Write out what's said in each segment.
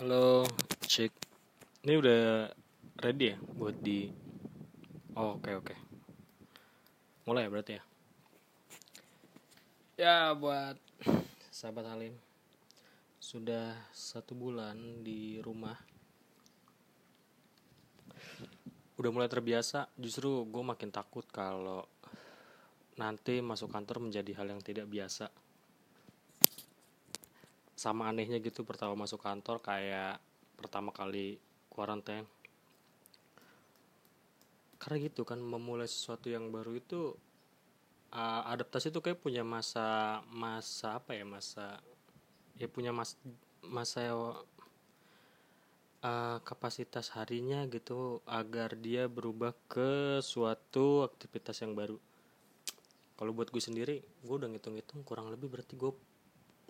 Halo, cek. Ini udah ready ya buat di oh, Oke, oke. Mulai ya berarti ya. Ya, buat sahabat Halim. Sudah satu bulan di rumah. Udah mulai terbiasa, justru gue makin takut kalau nanti masuk kantor menjadi hal yang tidak biasa sama anehnya gitu pertama masuk kantor kayak pertama kali kuarantain. Karena gitu kan memulai sesuatu yang baru itu uh, adaptasi itu kayak punya masa masa apa ya masa ya punya mas masa uh, kapasitas harinya gitu agar dia berubah ke suatu aktivitas yang baru. Kalau buat gue sendiri gue udah ngitung-ngitung kurang lebih berarti gue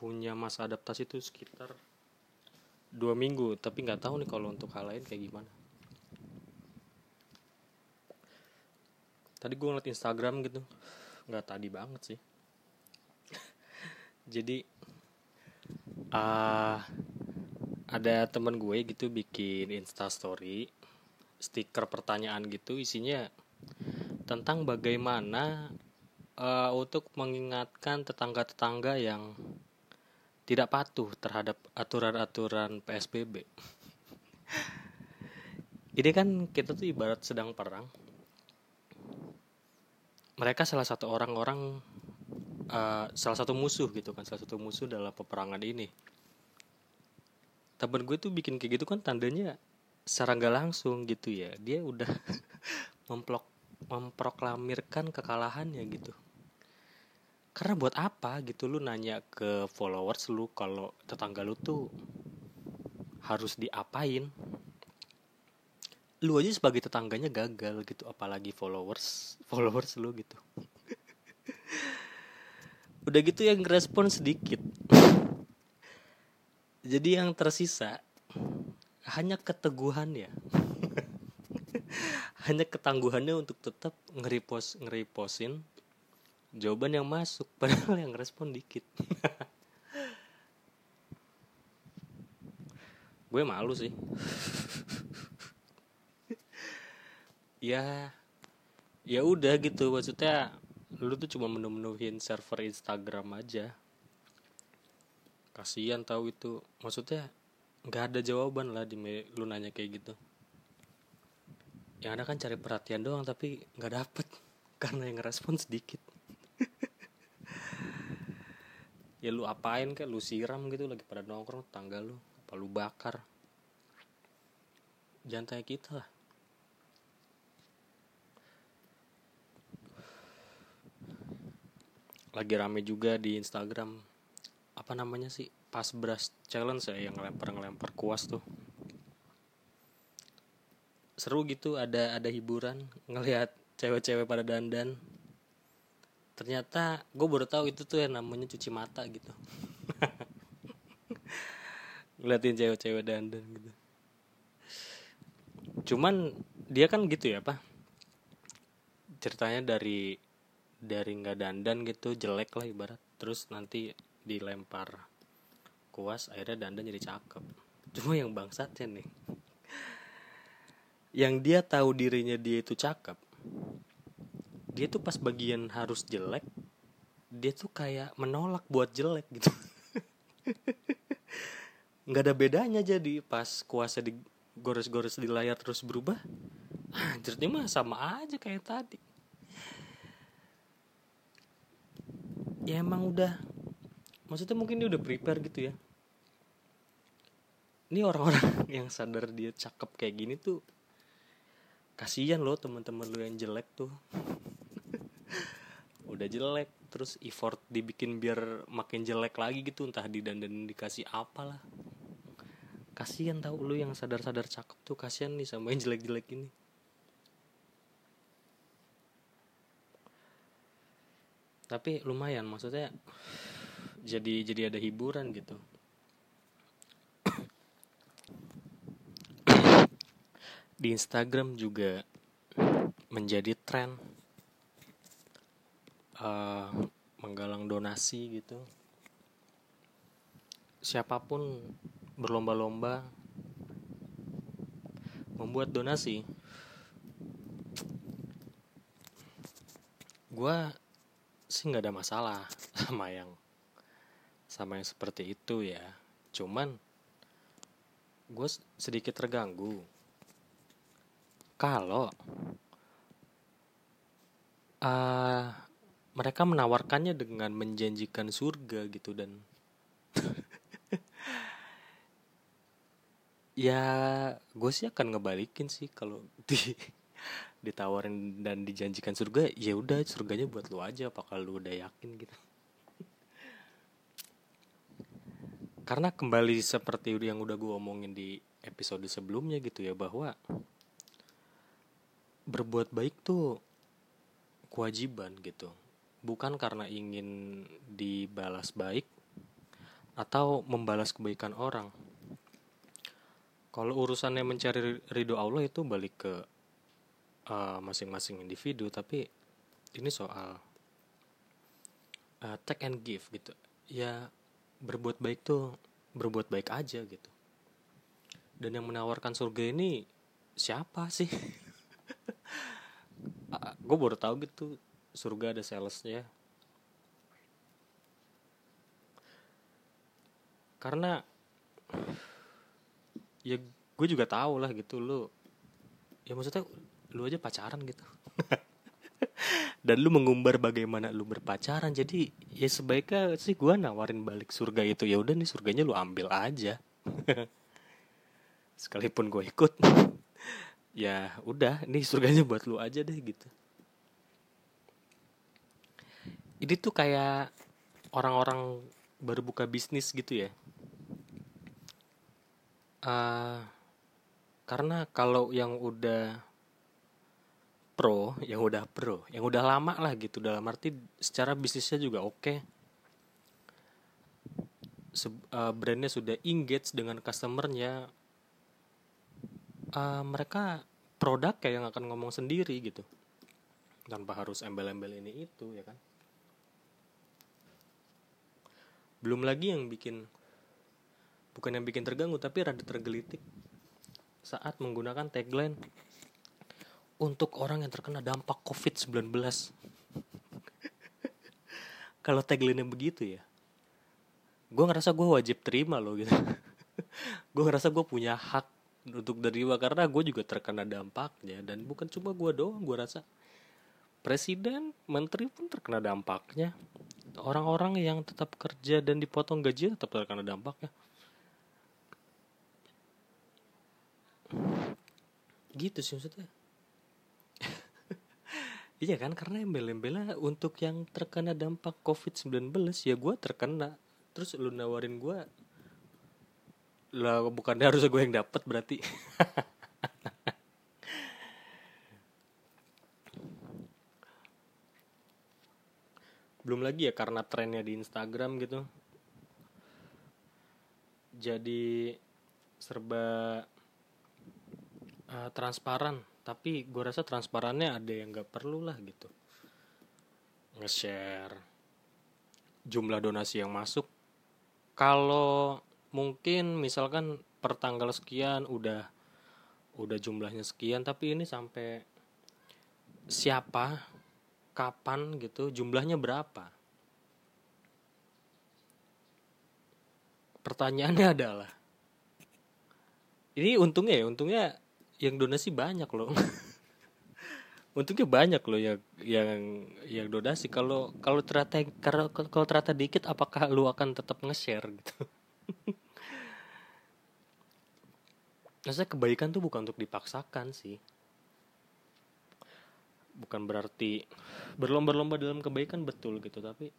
punya masa adaptasi itu sekitar dua minggu tapi nggak tahu nih kalau untuk hal lain kayak gimana. Tadi gue ngeliat Instagram gitu. Nggak tadi banget sih. Jadi uh, ada temen gue gitu bikin Insta Story stiker pertanyaan gitu isinya tentang bagaimana uh, untuk mengingatkan tetangga-tetangga yang tidak patuh terhadap aturan-aturan PSBB. Ini kan kita tuh ibarat sedang perang. Mereka salah satu orang-orang, uh, salah satu musuh gitu kan, salah satu musuh dalam peperangan ini. Temen gue tuh bikin kayak gitu kan tandanya secara nggak langsung gitu ya, dia udah memplok memproklamirkan kekalahannya gitu karena buat apa gitu lu nanya ke followers lu kalau tetangga lu tuh harus diapain? Lu aja sebagai tetangganya gagal gitu apalagi followers followers lu gitu. Udah gitu yang respon sedikit. Jadi yang tersisa hanya keteguhan ya. Hanya ketangguhannya untuk tetap ngeripos ngeriposin jawaban yang masuk padahal yang respon dikit. Gue malu sih. Ya ya udah gitu. Maksudnya lu tuh cuma menu-menuhin server Instagram aja. Kasihan tahu itu. Maksudnya nggak ada jawaban lah di lu nanya kayak gitu. Yang ada kan cari perhatian doang tapi nggak dapet. Karena yang respon sedikit ya lu apain kayak lu siram gitu lagi pada nongkrong tangga lu. Apa lu bakar? Jangan tanya kita lah. Lagi rame juga di Instagram. Apa namanya sih? Pas brush challenge ya yang ngelempar ngelempar kuas tuh. Seru gitu ada ada hiburan. Ngelihat cewek-cewek pada dandan ternyata gue baru tahu itu tuh yang namanya cuci mata gitu. Ngeliatin cewek-cewek dandan gitu. Cuman dia kan gitu ya pak. Ceritanya dari dari nggak dandan gitu jelek lah ibarat. Terus nanti dilempar kuas akhirnya dandan jadi cakep. Cuma yang bangsatnya nih. Yang dia tahu dirinya dia itu cakep dia tuh pas bagian harus jelek dia tuh kayak menolak buat jelek gitu. Nggak ada bedanya jadi pas kuasa di gores-gores di layar terus berubah ini mah sama aja kayak tadi. Ya emang udah maksudnya mungkin dia udah prepare gitu ya. Ini orang-orang yang sadar dia cakep kayak gini tuh kasihan loh teman-teman lu yang jelek tuh udah jelek terus effort dibikin biar makin jelek lagi gitu entah di dan dikasih apalah. Kasihan tau lu yang sadar-sadar cakep tuh kasihan nih sama yang jelek-jelek ini. Tapi lumayan maksudnya jadi jadi ada hiburan gitu. Di Instagram juga menjadi tren uh, menggalang donasi gitu. Siapa pun berlomba-lomba membuat donasi. Gue sih nggak ada masalah sama yang sama yang seperti itu ya. Cuman gue sedikit terganggu. Kalau uh, mereka menawarkannya dengan menjanjikan surga gitu dan ya gue sih akan ngebalikin sih kalau di ditawarin dan dijanjikan surga ya udah surganya buat lu aja apakah lu udah yakin gitu. Karena kembali seperti yang udah gue omongin di episode sebelumnya gitu ya bahwa berbuat baik tuh kewajiban gitu bukan karena ingin dibalas baik atau membalas kebaikan orang. Kalau urusannya mencari ridho Allah itu balik ke eh, masing-masing individu tapi ini soal uh, take and give gitu. Ya berbuat baik tuh berbuat baik aja gitu. Dan yang menawarkan surga ini siapa sih? Uh, gue baru tahu gitu surga ada salesnya. Karena ya gue juga tahu lah gitu lo ya maksudnya lu aja pacaran gitu. Dan lu mengumbar bagaimana lu berpacaran jadi ya sebaiknya sih gue nawarin balik surga itu ya udah nih surganya lu ambil aja. Sekalipun gue ikut. Ya udah nih surganya buat lu aja deh gitu ini tuh kayak orang-orang baru buka bisnis gitu ya? Uh, karena kalau yang udah pro yang udah pro yang udah lama lah gitu. Dalam arti secara bisnisnya juga oke. Okay. uh, brandnya sudah engage dengan customernya uh, mereka produk kayak yang akan ngomong sendiri gitu. Tanpa harus embel-embel ini itu ya kan belum lagi yang bikin bukan yang bikin terganggu tapi rada tergelitik saat menggunakan tagline untuk orang yang terkena dampak COVID-19. Kalau tagline begitu ya, gue ngerasa gue wajib terima loh gitu. gue ngerasa gue punya hak untuk terima karena gue juga terkena dampaknya dan bukan cuma gue doang, gue rasa presiden, menteri pun terkena dampaknya. Orang-orang yang tetap kerja dan dipotong gaji tetap terkena dampaknya. Gitu sih maksudnya Iya kan karena embel-embelnya untuk yang terkena dampak COVID-19 ya gue terkena. Terus lu nawarin gue lah bukan harus gue yang dapat berarti. Belum lagi ya karena trennya di Instagram gitu. Jadi serba uh, transparan. Tapi gue rasa transparannya ada yang nggak perlu lah gitu. Nge-share jumlah donasi yang masuk. Kalau mungkin misalkan per tanggal sekian udah udah jumlahnya sekian tapi ini sampai siapa kapan gitu jumlahnya berapa? Pertanyaannya adalah ini untungnya ya untungnya yang donasi banyak loh. Untungnya banyak loh yang yang yang donasi. Kalau kalau ternyata kalau kalau ternyata dikit apakah lu akan tetap nge-share gitu? Maksudnya kebaikan tuh bukan untuk dipaksakan sih bukan berarti berlomba-lomba dalam kebaikan betul gitu tapi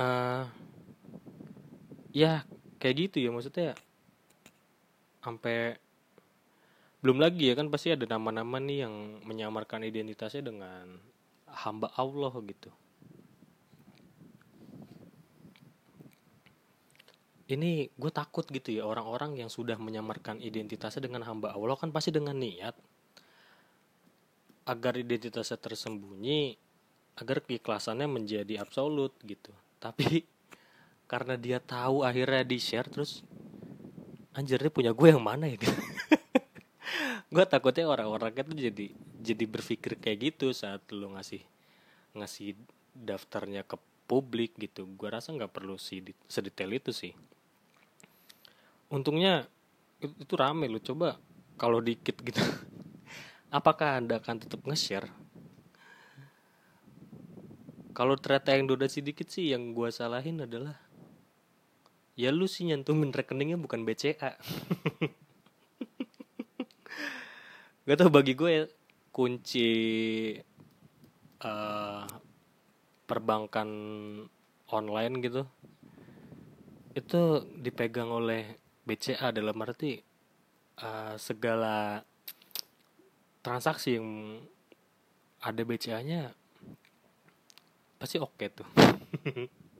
uh, ya kayak gitu ya maksudnya sampai belum lagi ya kan pasti ada nama-nama nih yang menyamarkan identitasnya dengan hamba Allah gitu. Ini gue takut gitu ya orang-orang yang sudah menyamarkan identitasnya dengan hamba Allah kan pasti dengan niat agar identitasnya tersembunyi, agar keikhlasannya menjadi absolut gitu. Tapi karena dia tahu akhirnya di share terus anjir ini punya gue yang mana ya? Gue takutnya orang-orang itu jadi jadi berpikir kayak gitu saat lo ngasih ngasih daftarnya ke publik gitu. Gue rasa nggak perlu sedetail itu sih. Untungnya itu rame lo coba kalau dikit gitu apakah anda akan tetap nge-share? Kalau ternyata yang donasi dikit sih yang gue salahin adalah ya lu sih nyantumin rekeningnya bukan BCA gak tau bagi gue ya kunci uh, perbankan online gitu itu dipegang oleh BCA dalam arti uh, segala transaksi yang ada BCA-nya pasti oke okay tuh.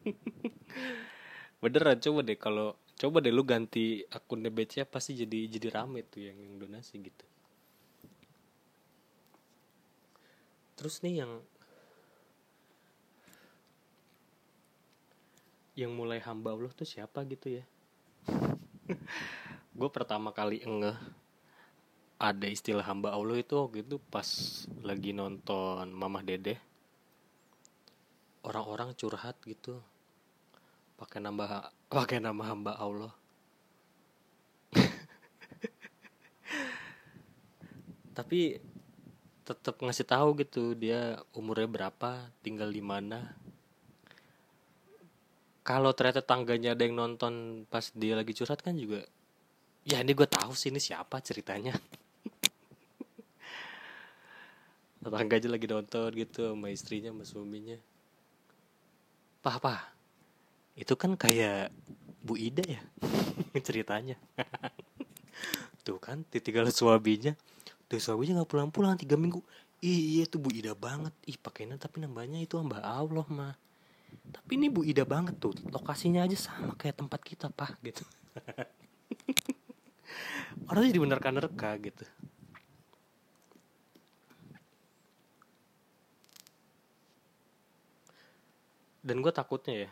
Beneran coba deh kalau coba deh lu ganti akunnya BCA pasti jadi jadi rame tuh yang yang donasi gitu. Terus nih yang yang mulai hamba Allah tuh siapa gitu ya? Gue pertama kali engeh ada istilah hamba Allah itu gitu pas lagi nonton Mamah Dede orang-orang curhat gitu. Pakai nama pakai nama hamba Allah. Tapi tetap ngasih tahu gitu dia umurnya berapa tinggal di mana. Kalau ternyata tangganya ada yang nonton pas dia lagi curhat kan juga ya ini gue tahu sih ini siapa ceritanya tetangga aja lagi nonton gitu sama istrinya sama suaminya. Pah pah. Itu kan kayak Bu Ida ya ceritanya. Tuh kan ditinggal suaminya. Tuh suaminya nggak pulang-pulang tiga minggu. Iya tuh Bu Ida banget. Ih pakainya tapi nambahnya itu hamba Allah mah tapi ini Bu Ida banget tuh. Lokasinya aja sama kayak tempat kita pak gitu. Orang jadi bener nerka gitu dan gue takutnya ya.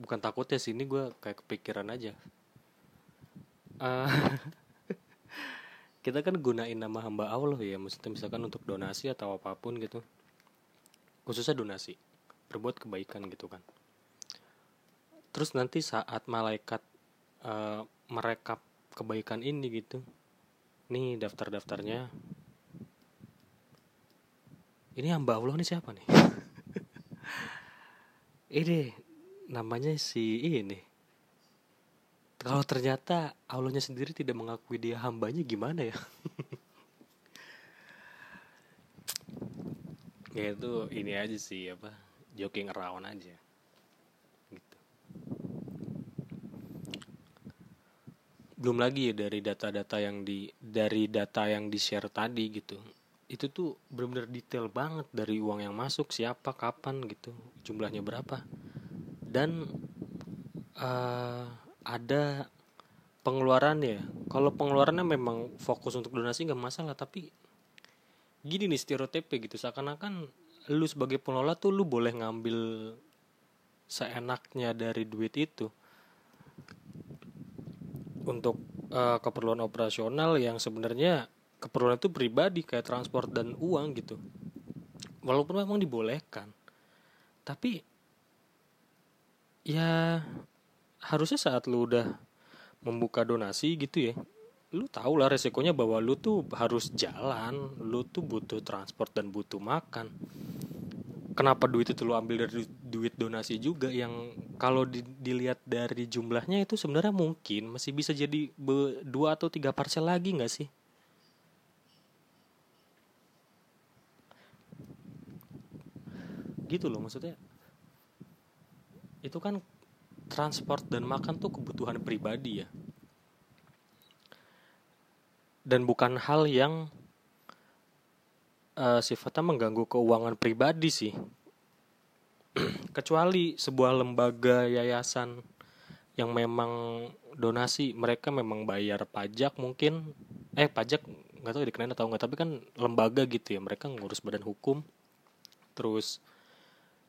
Bukan takutnya sih ini gue kayak kepikiran aja. Uh, kita kan gunain nama hamba Allah ya maksudnya misalkan untuk donasi atau apa pun gitu. Khususnya donasi berbuat kebaikan gitu kan. Terus nanti saat malaikat uh, merekap kebaikan ini gitu nih daftar-daftarnya. Ini hamba Allah nih siapa nih ini namanya si ini. Kalau ternyata Allahnya sendiri tidak mengakui dia hambanya gimana ya? Ya itu ini aja sih apa joking around aja. Gitu. Belum lagi ya dari data-data yang di dari data yang di share tadi gitu itu tuh benar-benar detail banget dari uang yang masuk siapa kapan gitu jumlahnya berapa. Dan uh, ada pengeluarannya kalau pengeluarannya memang fokus untuk donasi nggak masalah tapi gini nih stereotipnya gitu. Seakan-akan lu sebagai pengelola tuh lu boleh ngambil seenaknya dari duit itu untuk uh, keperluan operasional yang sebenarnya keperluan itu pribadi kayak transport dan uang gitu. Walaupun memang dibolehkan. Tapi ya harusnya saat lu udah membuka donasi gitu ya lu tau lah resikonya bahwa lu tuh harus jalan lu tuh butuh transport dan butuh makan. Kenapa duit itu lu ambil dari duit donasi juga yang kalau di, dilihat dari jumlahnya itu sebenarnya mungkin masih bisa jadi dua atau tiga parcel lagi nggak sih gitu loh maksudnya. Itu kan transport dan makan tuh kebutuhan pribadi ya. Dan bukan hal yang uh, sifatnya mengganggu keuangan pribadi sih. Kecuali sebuah lembaga yayasan yang memang donasi mereka memang bayar pajak mungkin. Eh pajak nggak tahu dikenain atau nggak tapi kan lembaga gitu ya mereka ngurus badan hukum. Terus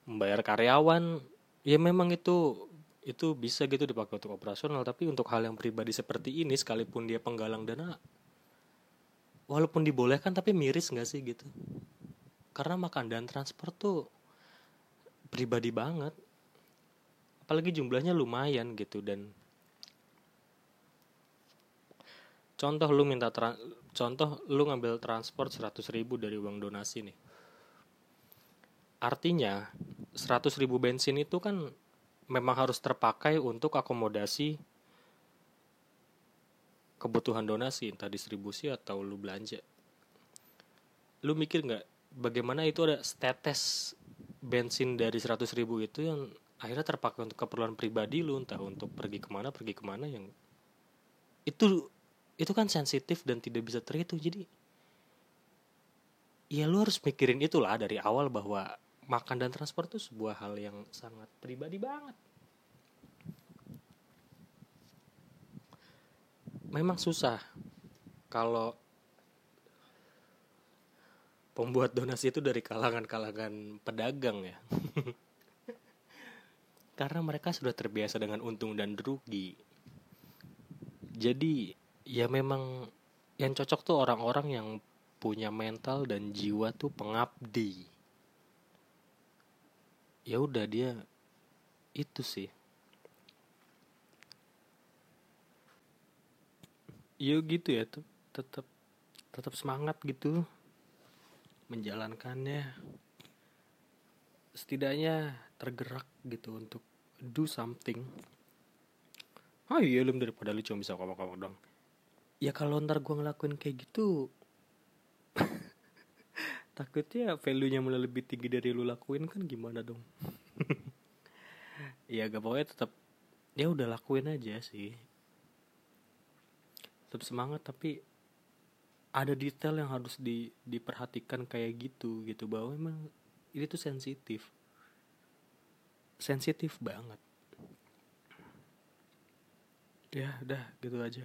membayar karyawan ya memang itu itu bisa gitu dipakai untuk operasional. Tapi untuk hal yang pribadi seperti ini sekalipun dia penggalang dana walaupun dibolehkan tapi miris nggak sih gitu? Karena makan dan transport tuh pribadi banget. Apalagi jumlahnya lumayan gitu dan contoh lu minta contoh lu ngambil transport 100 ribu dari uang donasi nih artinya 100 ribu bensin itu kan memang harus terpakai untuk akomodasi kebutuhan donasi entah distribusi atau lu belanja. Lu mikir nggak bagaimana itu ada setetes bensin dari 100 ribu itu yang akhirnya terpakai untuk keperluan pribadi lu entah untuk pergi ke mana pergi ke mana yang itu itu kan sensitif dan tidak bisa terhitung. Jadi ya lu harus mikirin itulah dari awal bahwa makan dan transport itu sebuah hal yang sangat pribadi banget. Memang susah kalau pembuat donasi itu dari kalangan-kalangan pedagang ya. Karena mereka sudah terbiasa dengan untung dan rugi. Jadi ya memang yang cocok tuh orang-orang yang punya mental dan jiwa tuh pengabdi ya udah dia itu sih. Ya gitu ya tuh tetap tetap semangat gitu menjalankannya. Setidaknya tergerak gitu untuk do something. Ah iya lu daripada lu cuma bisa ngomong-ngomong dong ya kalau ntar gue ngelakuin kayak gitu takutnya value-nya malah lebih tinggi dari lu lakuin kan gimana dong? Ya gak pokoknya tetap ya udah lakuin aja sih. Tetap semangat tapi ada detail yang harus di, diperhatikan kayak gitu gitu. Bahwa memang ini tuh sensitif. Sensitif banget. Ya udah gitu aja